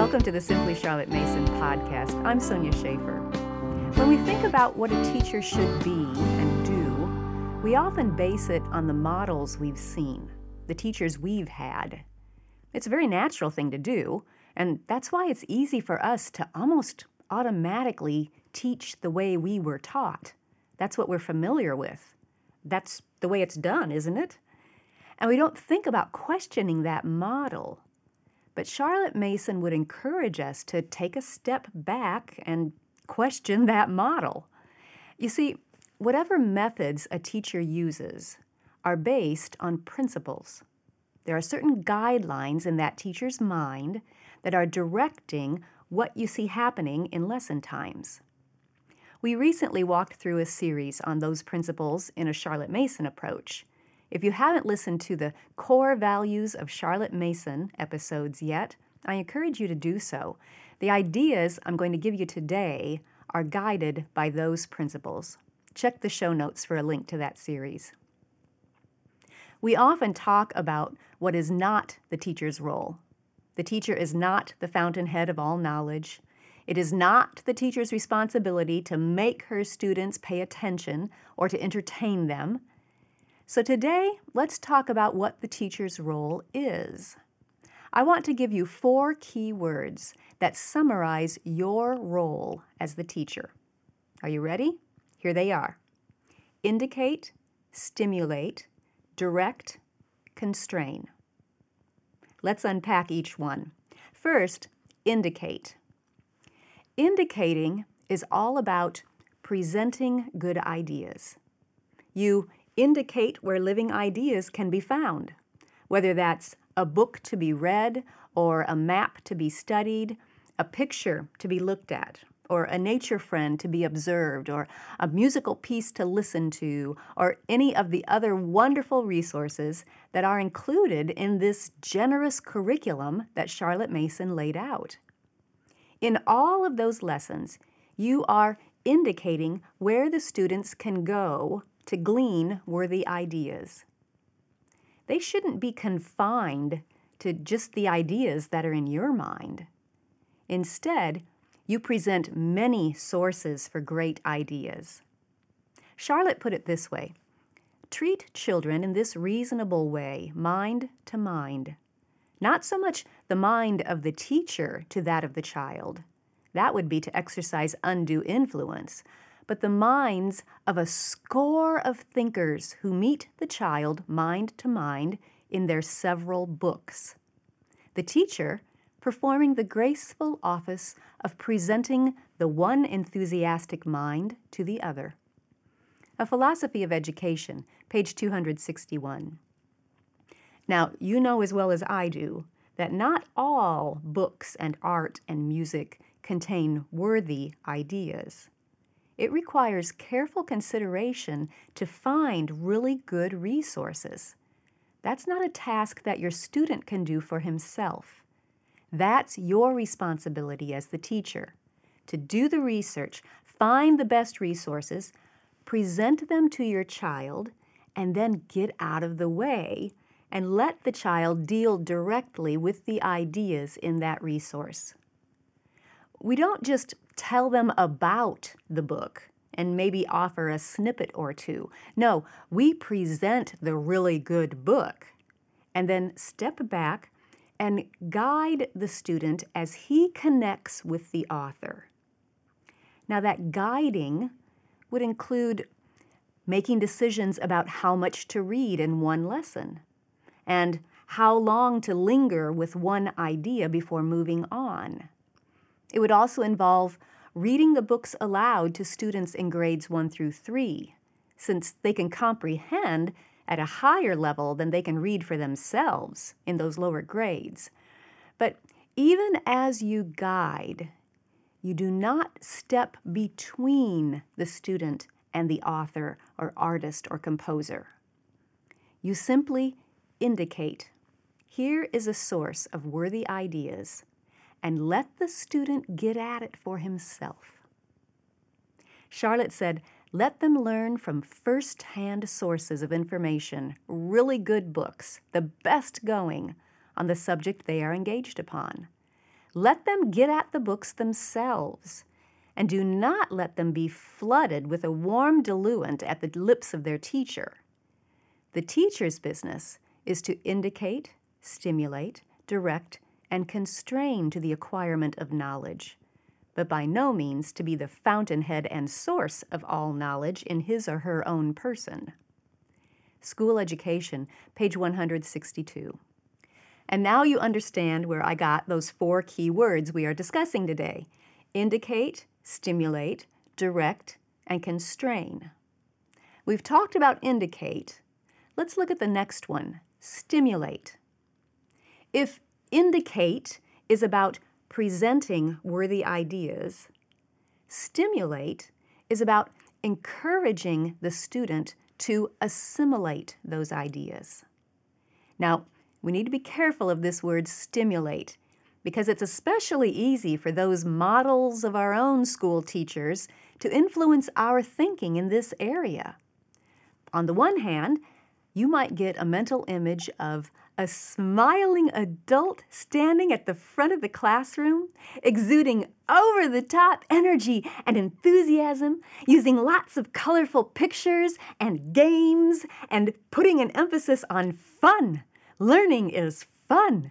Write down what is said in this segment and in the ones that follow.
Welcome to the Simply Charlotte Mason podcast. I'm Sonya Shafer. When we think about what a teacher should be and do, we often base it on the models we've seen, the teachers we've had. It's a very natural thing to do, and that's why it's easy for us to almost automatically teach the way we were taught. That's what we're familiar with. That's the way it's done, isn't it? And we don't think about questioning that model but Charlotte Mason would encourage us to take a step back and question that model. You see, whatever methods a teacher uses are based on principles. There are certain guidelines in that teacher's mind that are directing what you see happening in lesson times. We recently walked through a series on those principles in a Charlotte Mason approach. If you haven't listened to the Core Values of Charlotte Mason episodes yet, I encourage you to do so. The ideas I'm going to give you today are guided by those principles. Check the show notes for a link to that series. We often talk about what is not the teacher's role. The teacher is not the fountainhead of all knowledge. It is not the teacher's responsibility to make her students pay attention or to entertain them. So today, let's talk about what the teacher's role is. I want to give you four key words that summarize your role as the teacher. Are you ready? Here they are indicate, stimulate, direct, constrain. Let's unpack each one. First, indicate. Indicating is all about presenting good ideas. You indicate where living ideas can be found, whether that's a book to be read, or a map to be studied, a picture to be looked at, or a nature friend to be observed, or a musical piece to listen to, or any of the other wonderful resources that are included in this generous curriculum that Charlotte Mason laid out. In all of those lessons, you are indicating where the students can go to glean worthy ideas. They shouldn't be confined to just the ideas that are in your mind. Instead, you present many sources for great ideas. Charlotte put it this way Treat children in this reasonable way, mind to mind. Not so much the mind of the teacher to that of the child. That would be to exercise undue influence, but the minds of a score of thinkers who meet the child mind to mind in their several books. The teacher performing the graceful office of presenting the one enthusiastic mind to the other. A Philosophy of Education, page 261. Now, you know as well as I do that not all books and art and music contain worthy ideas. It requires careful consideration to find really good resources. That's not a task that your student can do for himself. That's your responsibility as the teacher to do the research, find the best resources, present them to your child, and then get out of the way and let the child deal directly with the ideas in that resource. We don't just tell them about the book and maybe offer a snippet or two. No, we present the really good book and then step back and guide the student as he connects with the author. Now, that guiding would include making decisions about how much to read in one lesson and how long to linger with one idea before moving on. It would also involve reading the books aloud to students in grades 1 through 3, since they can comprehend at a higher level than they can read for themselves in those lower grades. But even as you guide, you do not step between the student and the author or artist or composer. You simply indicate here is a source of worthy ideas and let the student get at it for himself. Charlotte said, let them learn from first hand sources of information, really good books, the best going on the subject they are engaged upon. Let them get at the books themselves, and do not let them be flooded with a warm diluent at the lips of their teacher. The teacher's business is to indicate, stimulate, direct, and constrained to the acquirement of knowledge, but by no means to be the fountainhead and source of all knowledge in his or her own person. School Education, page 162. And now you understand where I got those four key words we are discussing today indicate, stimulate, direct, and constrain. We've talked about indicate. Let's look at the next one stimulate. If indicate is about presenting worthy ideas, stimulate is about encouraging the student to assimilate those ideas. Now, we need to be careful of this word stimulate because it's especially easy for those models of our own school teachers to influence our thinking in this area. On the one hand, you might get a mental image of a smiling adult standing at the front of the classroom, exuding over the top energy and enthusiasm, using lots of colorful pictures and games, and putting an emphasis on fun. Learning is fun.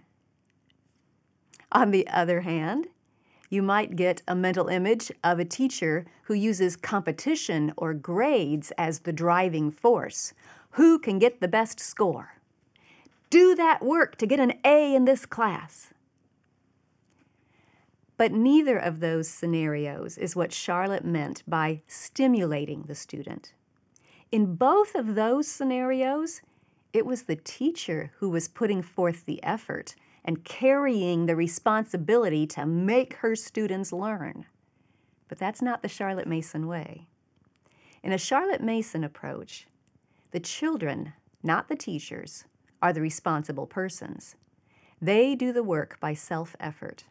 On the other hand, you might get a mental image of a teacher who uses competition or grades as the driving force. Who can get the best score? Do that work to get an A in this class. But neither of those scenarios is what Charlotte meant by stimulating the student. In both of those scenarios, it was the teacher who was putting forth the effort and carrying the responsibility to make her students learn. But that's not the Charlotte Mason way. In a Charlotte Mason approach, the children, not the teachers, are the responsible persons. They do the work by self effort.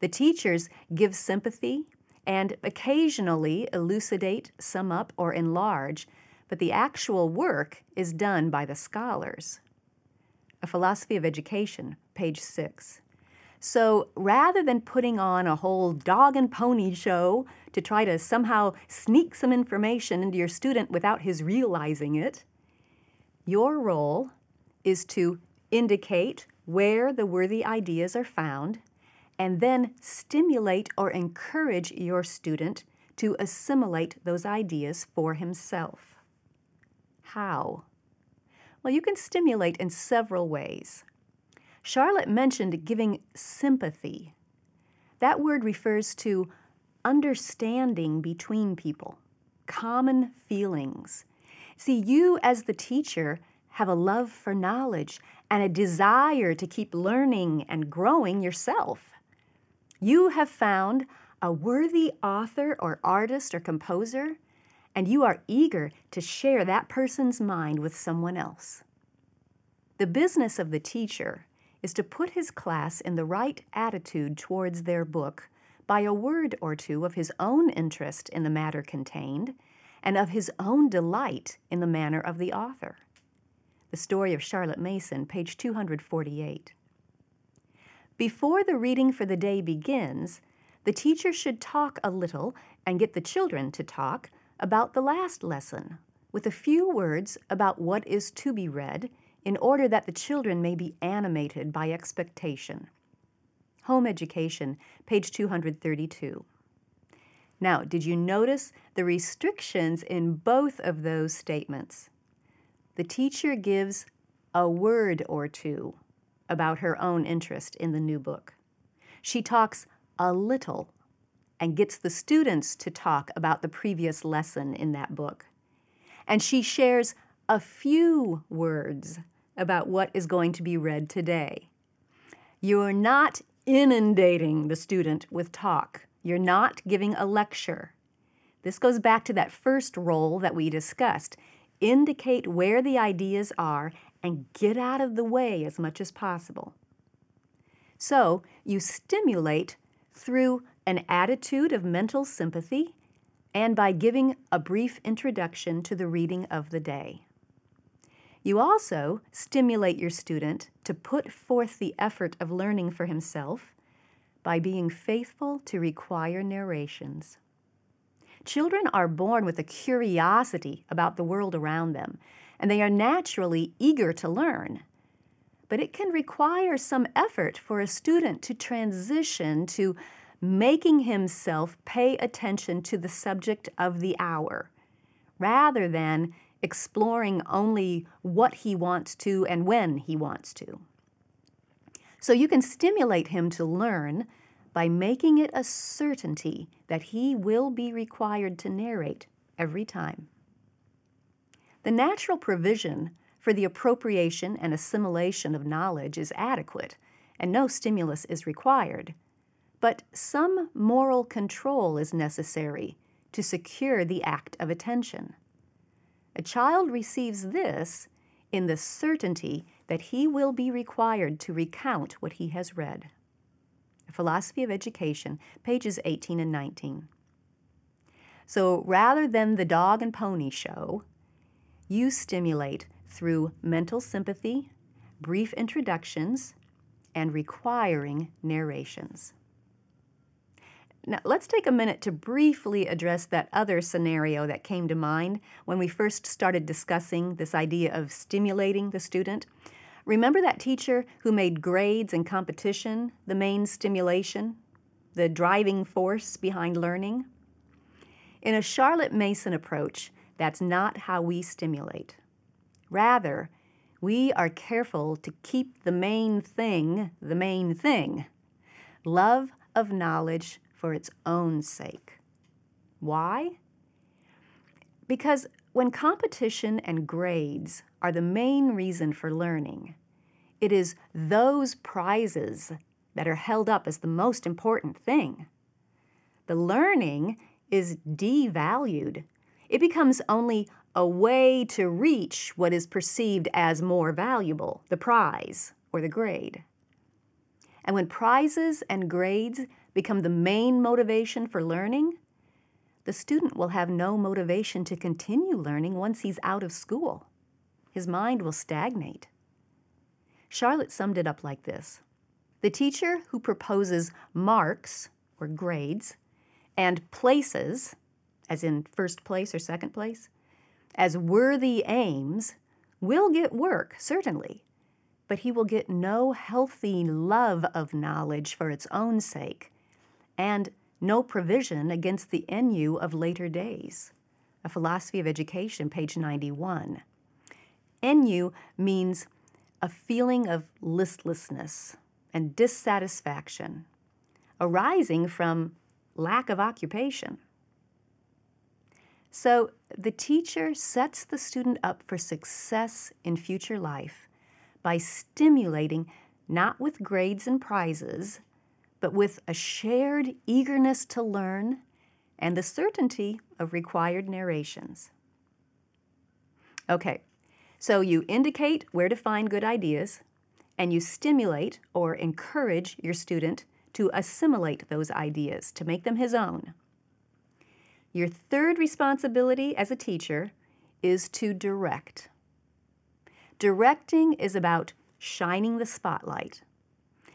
The teachers give sympathy and occasionally elucidate, sum up, or enlarge but the actual work is done by the scholars. A Philosophy of Education, page 6. So rather than putting on a whole dog and pony show to try to somehow sneak some information into your student without his realizing it, your role is to indicate where the worthy ideas are found and then stimulate or encourage your student to assimilate those ideas for himself. How? Well, you can stimulate in several ways. Charlotte mentioned giving sympathy. That word refers to understanding between people, common feelings. See, you as the teacher have a love for knowledge and a desire to keep learning and growing yourself. You have found a worthy author or artist or composer and you are eager to share that person's mind with someone else. The business of the teacher is to put his class in the right attitude towards their book by a word or two of his own interest in the matter contained and of his own delight in the manner of the author. The Story of Charlotte Mason, page 248. Before the reading for the day begins, the teacher should talk a little and get the children to talk about the last lesson with a few words about what is to be read in order that the children may be animated by expectation. Home Education, page 232. Now, did you notice the restrictions in both of those statements? The teacher gives a word or two about her own interest in the new book. She talks a little and gets the students to talk about the previous lesson in that book. And she shares a few words about what is going to be read today. You're not inundating the student with talk. You're not giving a lecture. This goes back to that first role that we discussed. Indicate where the ideas are and get out of the way as much as possible. So you stimulate through an attitude of mental sympathy, and by giving a brief introduction to the reading of the day. You also stimulate your student to put forth the effort of learning for himself by being faithful to require narrations. Children are born with a curiosity about the world around them, and they are naturally eager to learn. But it can require some effort for a student to transition to making himself pay attention to the subject of the hour, rather than exploring only what he wants to and when he wants to. So you can stimulate him to learn by making it a certainty that he will be required to narrate every time. The natural provision for the appropriation and assimilation of knowledge is adequate, and no stimulus is required. But some moral control is necessary to secure the act of attention. A child receives this in the certainty that he will be required to recount what he has read. Philosophy of Education, pages 18 and 19. So rather than the dog and pony show, you stimulate through mental sympathy, brief introductions, and requiring narrations. Now, let's take a minute to briefly address that other scenario that came to mind when we first started discussing this idea of stimulating the student. Remember that teacher who made grades and competition the main stimulation, the driving force behind learning? In a Charlotte Mason approach, that's not how we stimulate. Rather, we are careful to keep the main thing the main thing love of knowledge for its own sake. Why? Because when competition and grades are the main reason for learning, it is those prizes that are held up as the most important thing. The learning is devalued. It becomes only a way to reach what is perceived as more valuable, the prize or the grade. And when prizes and grades become the main motivation for learning, the student will have no motivation to continue learning once he's out of school. His mind will stagnate. Charlotte summed it up like this The teacher who proposes marks, or grades, and places, as in first place or second place, as worthy aims, will get work, certainly, but he will get no healthy love of knowledge for its own sake and no provision against the ennui of later days. A Philosophy of Education, page 91. Ennui means a feeling of listlessness and dissatisfaction arising from lack of occupation. So the teacher sets the student up for success in future life by stimulating not with grades and prizes, but with a shared eagerness to learn and the certainty of required narrations. Okay, so you indicate where to find good ideas, and you stimulate or encourage your student to assimilate those ideas, to make them his own. Your third responsibility as a teacher is to direct. Directing is about shining the spotlight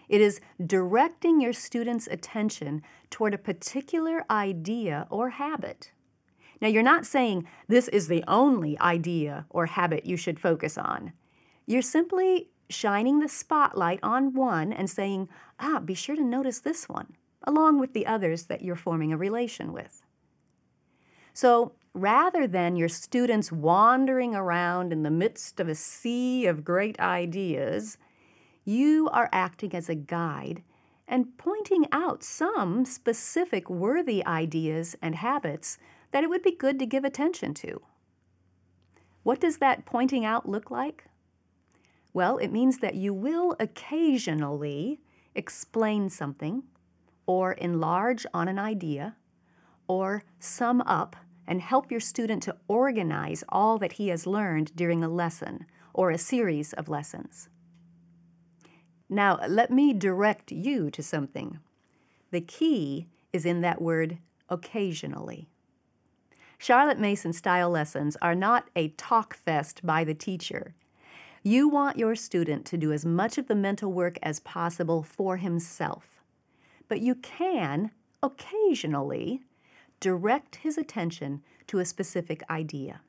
it is directing your student's attention toward a particular idea or habit. Now, you're not saying this is the only idea or habit you should focus on. You're simply shining the spotlight on one and saying, ah, be sure to notice this one, along with the others that you're forming a relation with. So, rather than your students wandering around in the midst of a sea of great ideas, you are acting as a guide and pointing out some specific worthy ideas and habits that it would be good to give attention to. What does that pointing out look like? Well, it means that you will occasionally explain something, or enlarge on an idea, or sum up and help your student to organize all that he has learned during a lesson or a series of lessons. Now, let me direct you to something. The key is in that word occasionally. Charlotte Mason style lessons are not a talk fest by the teacher. You want your student to do as much of the mental work as possible for himself. but you can, occasionally, direct his attention to a specific idea.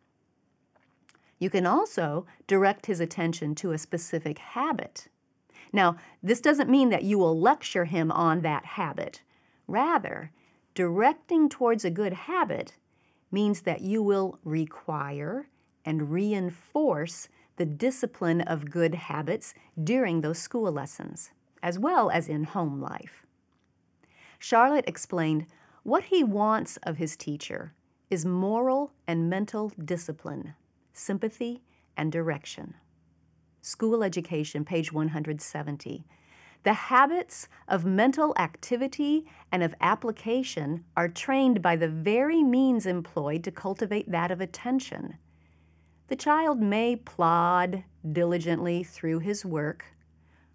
You can also direct his attention to a specific habit. Now, this doesn't mean that you will lecture him on that habit. Rather, directing towards a good habit means that you will require and reinforce the discipline of good habits during those school lessons, as well as in home life. Charlotte explained what he wants of his teacher is moral and mental discipline, sympathy, and direction. School Education, page 170. The habits of mental activity and of application are trained by the very means employed to cultivate that of attention. The child may plod diligently through his work,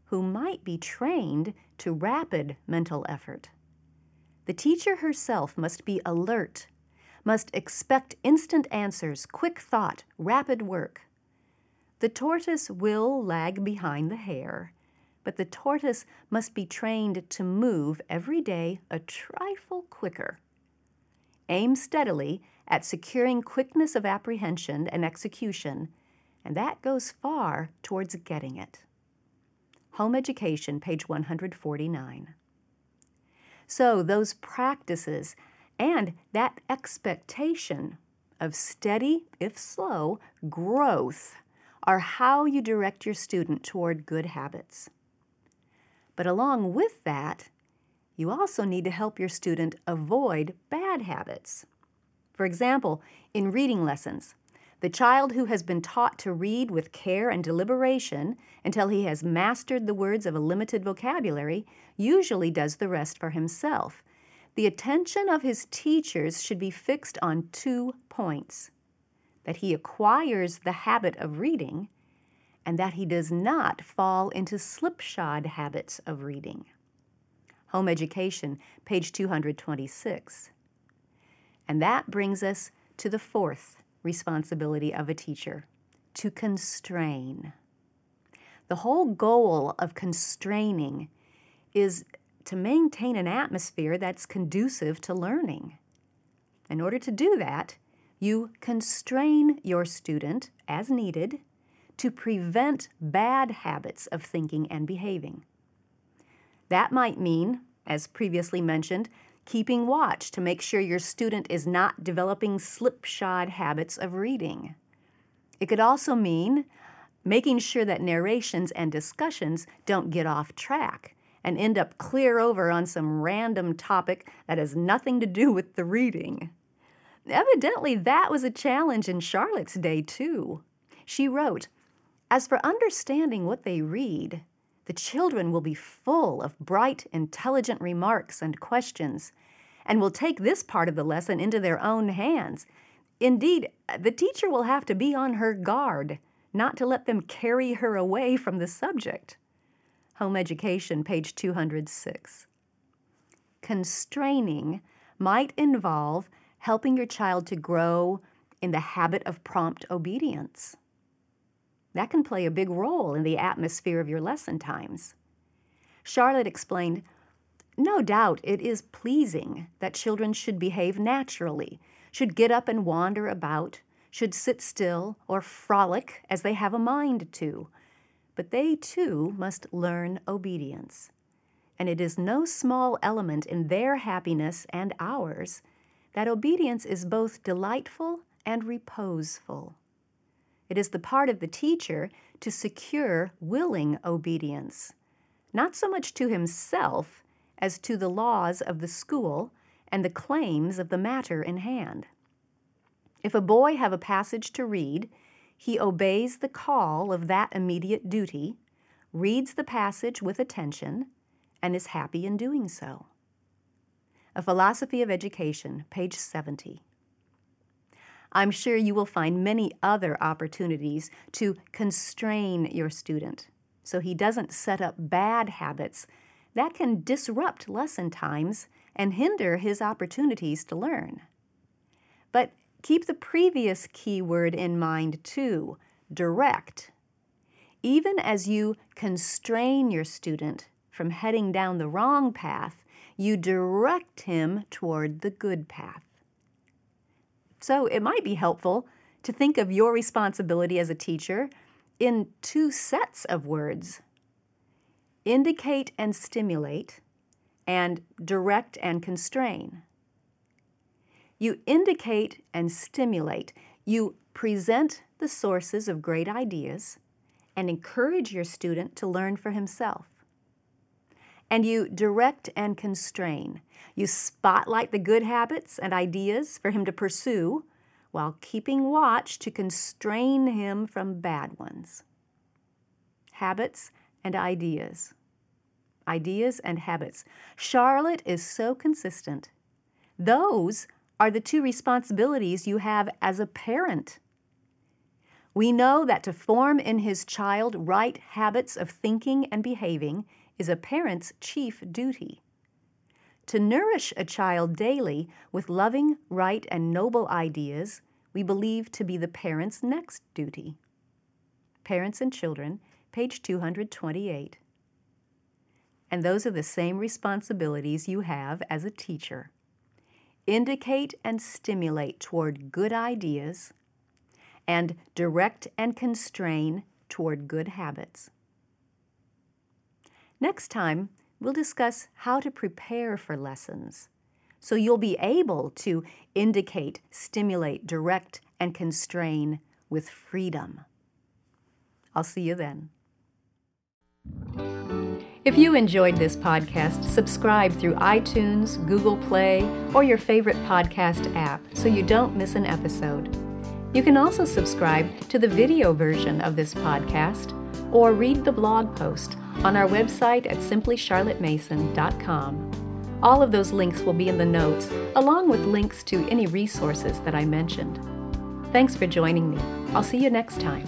who might be trained to rapid mental effort. The teacher herself must be alert, must expect instant answers, quick thought, rapid work. The tortoise will lag behind the hare, but the tortoise must be trained to move every day a trifle quicker. Aim steadily at securing quickness of apprehension and execution, and that goes far towards getting it. Home Education, page 149. So, those practices and that expectation of steady, if slow, growth are how you direct your student toward good habits. But along with that, you also need to help your student avoid bad habits. For example, in reading lessons, the child who has been taught to read with care and deliberation until he has mastered the words of a limited vocabulary usually does the rest for himself. The attention of his teachers should be fixed on two points that he acquires the habit of reading and that he does not fall into slipshod habits of reading. Home Education, page 226. And that brings us to the fourth responsibility of a teacher to constrain. The whole goal of constraining is to maintain an atmosphere that's conducive to learning. In order to do that, you constrain your student as needed to prevent bad habits of thinking and behaving. That might mean, as previously mentioned, keeping watch to make sure your student is not developing slipshod habits of reading. It could also mean making sure that narrations and discussions don't get off track and end up clear over on some random topic that has nothing to do with the reading. Evidently, that was a challenge in Charlotte's day, too. She wrote, As for understanding what they read, the children will be full of bright, intelligent remarks and questions, and will take this part of the lesson into their own hands. Indeed, the teacher will have to be on her guard not to let them carry her away from the subject. Home Education, page 206. Constraining might involve helping your child to grow in the habit of prompt obedience. That can play a big role in the atmosphere of your lesson times. Charlotte explained No doubt it is pleasing that children should behave naturally, should get up and wander about, should sit still or frolic as they have a mind to. But they too must learn obedience. And it is no small element in their happiness and ours that obedience is both delightful and reposeful. It is the part of the teacher to secure willing obedience, not so much to himself as to the laws of the school and the claims of the matter in hand. If a boy have a passage to read, he obeys the call of that immediate duty, reads the passage with attention, and is happy in doing so. A Philosophy of Education, page 70. I'm sure you will find many other opportunities to constrain your student so he doesn't set up bad habits that can disrupt lesson times and hinder his opportunities to learn. But keep the previous key word in mind too direct. Even as you constrain your student, from heading down the wrong path, you direct him toward the good path. So it might be helpful to think of your responsibility as a teacher in two sets of words indicate and stimulate, and direct and constrain. You indicate and stimulate. You present the sources of great ideas and encourage your student to learn for himself. And you direct and constrain. You spotlight the good habits and ideas for him to pursue while keeping watch to constrain him from bad ones. Habits and ideas. Ideas and habits. Charlotte is so consistent. Those are the two responsibilities you have as a parent. We know that to form in his child right habits of thinking and behaving is a parent's chief duty. To nourish a child daily with loving, right, and noble ideas, we believe to be the parent's next duty. Parents and Children, page 228. And those are the same responsibilities you have as a teacher indicate and stimulate toward good ideas, and direct and constrain toward good habits. Next time, we'll discuss how to prepare for lessons so you'll be able to indicate, stimulate, direct, and constrain with freedom. I'll see you then. If you enjoyed this podcast, subscribe through iTunes, Google Play, or your favorite podcast app so you don't miss an episode. You can also subscribe to the video version of this podcast or read the blog post on our website at simplycharlottemason.com. All of those links will be in the notes, along with links to any resources that I mentioned. Thanks for joining me. I'll see you next time.